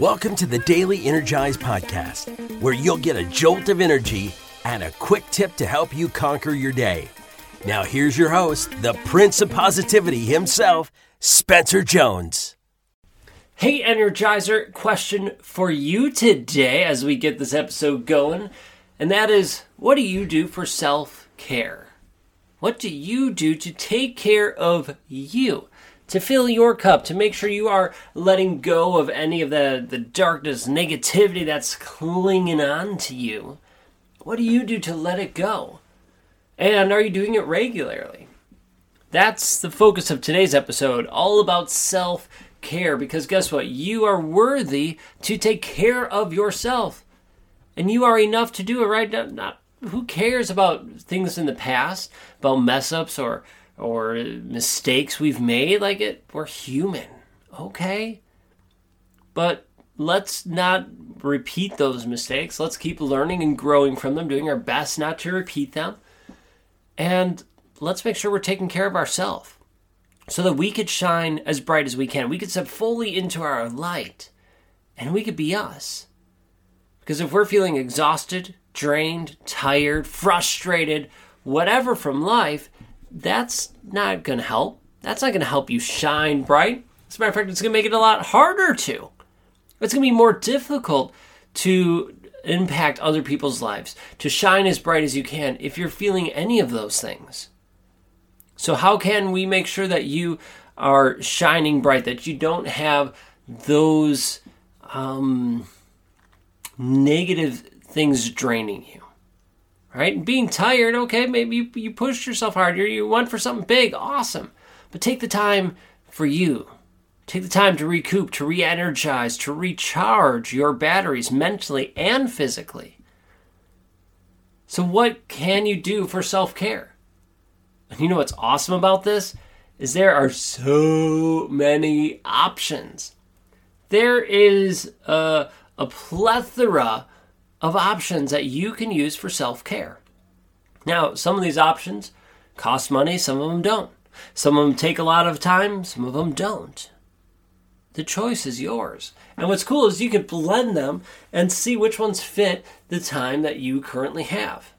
Welcome to the Daily Energize Podcast, where you'll get a jolt of energy and a quick tip to help you conquer your day. Now, here's your host, the Prince of Positivity himself, Spencer Jones. Hey, Energizer, question for you today as we get this episode going, and that is what do you do for self care? What do you do to take care of you? To fill your cup, to make sure you are letting go of any of the, the darkness, negativity that's clinging on to you. What do you do to let it go? And are you doing it regularly? That's the focus of today's episode, all about self care. Because guess what? You are worthy to take care of yourself. And you are enough to do it right now. Not, who cares about things in the past, about mess ups or or mistakes we've made. Like it, we're human, okay? But let's not repeat those mistakes. Let's keep learning and growing from them, doing our best not to repeat them. And let's make sure we're taking care of ourselves so that we could shine as bright as we can. We could step fully into our light and we could be us. Because if we're feeling exhausted, drained, tired, frustrated, whatever from life, that's not going to help. That's not going to help you shine bright. As a matter of fact, it's going to make it a lot harder to. It's going to be more difficult to impact other people's lives, to shine as bright as you can if you're feeling any of those things. So, how can we make sure that you are shining bright, that you don't have those um, negative things draining you? Right? And being tired, okay, maybe you, you pushed yourself hard. You, you went for something big, awesome. But take the time for you. Take the time to recoup, to re energize, to recharge your batteries mentally and physically. So, what can you do for self care? And you know what's awesome about this? Is there are so many options. There is a, a plethora of options that you can use for self care. Now, some of these options cost money, some of them don't. Some of them take a lot of time, some of them don't. The choice is yours. And what's cool is you can blend them and see which ones fit the time that you currently have.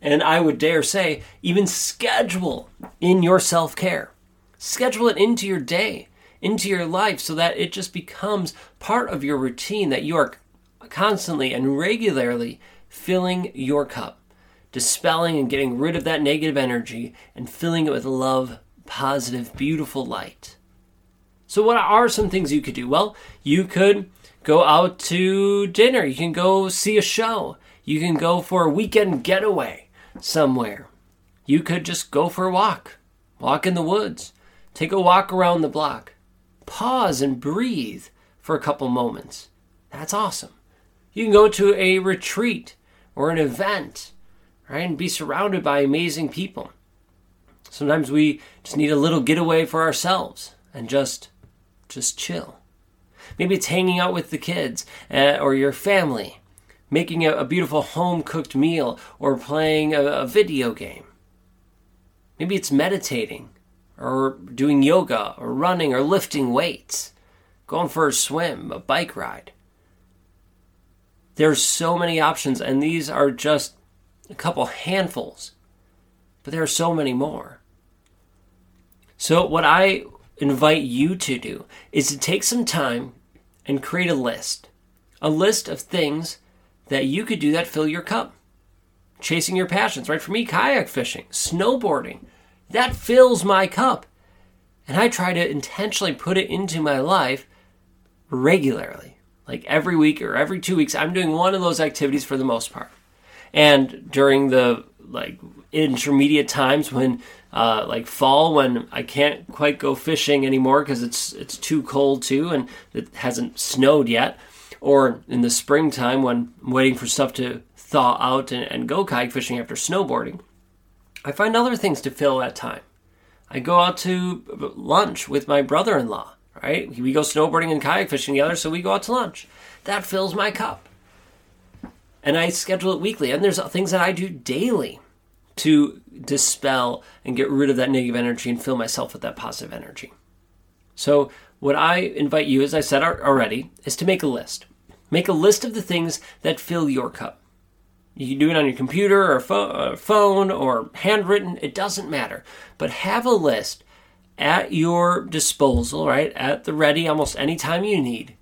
And I would dare say, even schedule in your self care. Schedule it into your day, into your life, so that it just becomes part of your routine that you are constantly and regularly filling your cup, dispelling and getting rid of that negative energy and filling it with love, positive, beautiful light. So, what are some things you could do? Well, you could go out to dinner, you can go see a show, you can go for a weekend getaway somewhere. You could just go for a walk, walk in the woods, take a walk around the block, pause and breathe for a couple moments. That's awesome. You can go to a retreat or an event, right, and be surrounded by amazing people. Sometimes we just need a little getaway for ourselves and just just chill. Maybe it's hanging out with the kids uh, or your family, making a, beautiful home cooked meal or playing a video game. Maybe it's meditating or doing yoga or running or lifting weights, going for a swim, a bike ride. There's so many options, and these are just a couple handfuls, but there are so many more. So, what I invite you to do is to take some time and create a list a list of things that you could do that fill your cup. Chasing your passions, right? For me, kayak fishing, snowboarding, that fills my cup. And I try to intentionally put it into my life regularly like every week or every two weeks i'm doing one of those activities for the most part. And during the like intermediate times when uh, like fall when i can't quite go fishing anymore because it's it's too cold too and it hasn't snowed yet or in the springtime when i'm waiting for stuff to thaw out and, and go kayak fishing after snowboarding i find other things to fill that time. I go out to lunch with my brother-in-law right? We go snowboarding and kayak fishing together, so we go out to lunch. That fills my cup. And I schedule it weekly. And there's things that I do daily to dispel and get rid of that negative energy and fill myself with that positive energy. So, what I invite you, as I said already, is to make a list. Make a list of the things that fill your cup. You can do it on your computer or uh, phone or handwritten, it doesn't matter. But have a list at your disposal, right? At the ready almost any time you need.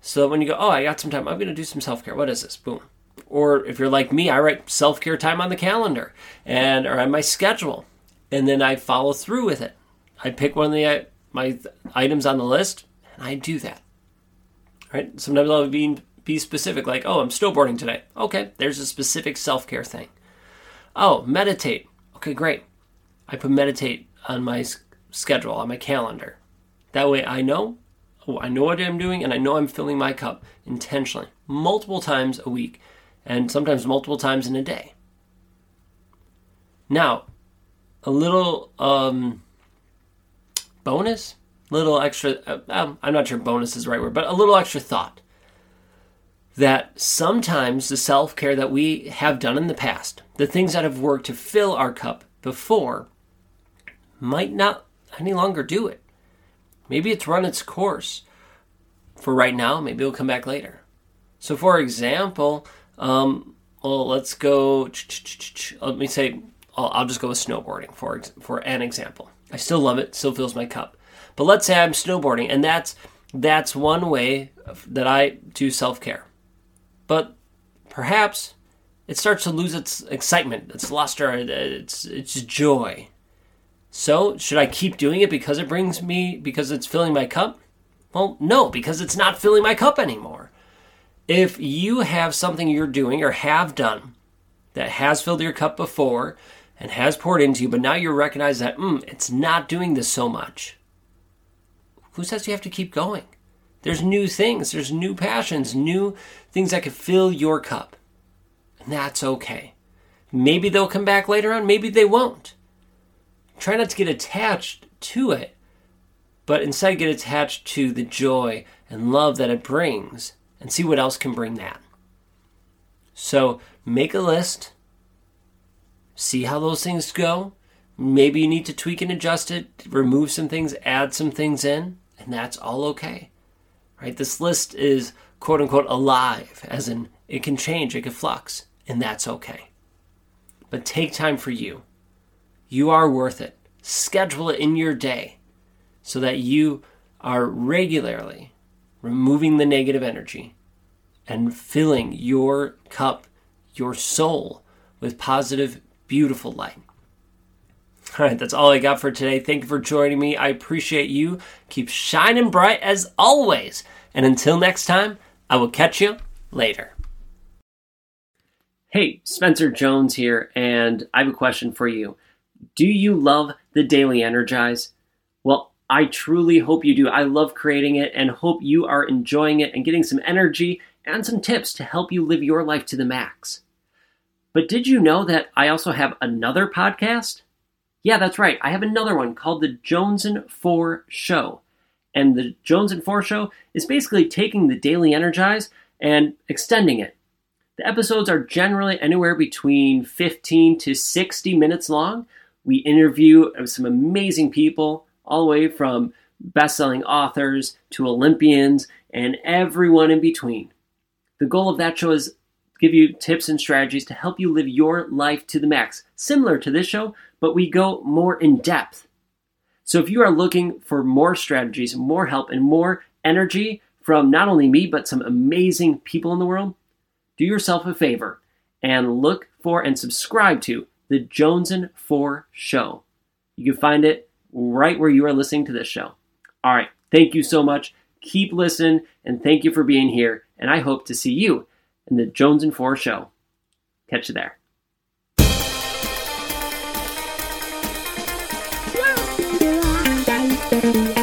So that when you go, oh, I got some time, I'm going to do some self care. What is this? Boom. Or if you're like me, I write self care time on the calendar and or on my schedule, and then I follow through with it. I pick one of the my items on the list and I do that. Right? Sometimes I'll be be specific, like, oh, I'm snowboarding today. Okay, there's a specific self care thing. Oh, meditate. Okay, great. I put meditate on my schedule, on my calendar. That way I know, oh, I know what I'm doing, and I know I'm filling my cup intentionally, multiple times a week, and sometimes multiple times in a day. Now, a little um, bonus, little extra. Uh, um, I'm not sure bonus is the right word, but a little extra thought that sometimes the self care that we have done in the past, the things that have worked to fill our cup before, might not any longer do it. Maybe it's run its course for right now. Maybe it'll come back later. So, for example, um, well, let's go. Let me say, I'll, I'll just go with snowboarding for for an example. I still love it. Still fills my cup. But let's say I'm snowboarding, and that's that's one way that I do self care. But perhaps it starts to lose its excitement, its luster, its its joy. So, should I keep doing it because it brings me because it's filling my cup? Well, no, because it's not filling my cup anymore. If you have something you're doing or have done that has filled your cup before and has poured into you, but now you recognize that mm, it's not doing this so much, who says you have to keep going? There's new things, there's new passions, new things that could fill your cup. And that's okay. Maybe they'll come back later on, maybe they won't. Try not to get attached to it, but instead get attached to the joy and love that it brings and see what else can bring that. So make a list, see how those things go. Maybe you need to tweak and adjust it, remove some things, add some things in, and that's all okay. Right? This list is quote unquote alive, as in it can change, it can flux, and that's okay. But take time for you. You are worth it. Schedule it in your day so that you are regularly removing the negative energy and filling your cup, your soul, with positive, beautiful light. All right, that's all I got for today. Thank you for joining me. I appreciate you. Keep shining bright as always. And until next time, I will catch you later. Hey, Spencer Jones here, and I have a question for you. Do you love the Daily Energize? Well, I truly hope you do. I love creating it and hope you are enjoying it and getting some energy and some tips to help you live your life to the max. But did you know that I also have another podcast? Yeah, that's right. I have another one called The Jones and 4 Show. And The Jones and 4 Show is basically taking the Daily Energize and extending it. The episodes are generally anywhere between 15 to 60 minutes long. We interview some amazing people, all the way from best selling authors to Olympians and everyone in between. The goal of that show is give you tips and strategies to help you live your life to the max, similar to this show, but we go more in depth. So if you are looking for more strategies, more help, and more energy from not only me, but some amazing people in the world, do yourself a favor and look for and subscribe to the Jones and 4 Show. You can find it right where you are listening to this show. All right, thank you so much. Keep listening, and thank you for being here. And I hope to see you in the Jones and 4 show. Catch you there. You.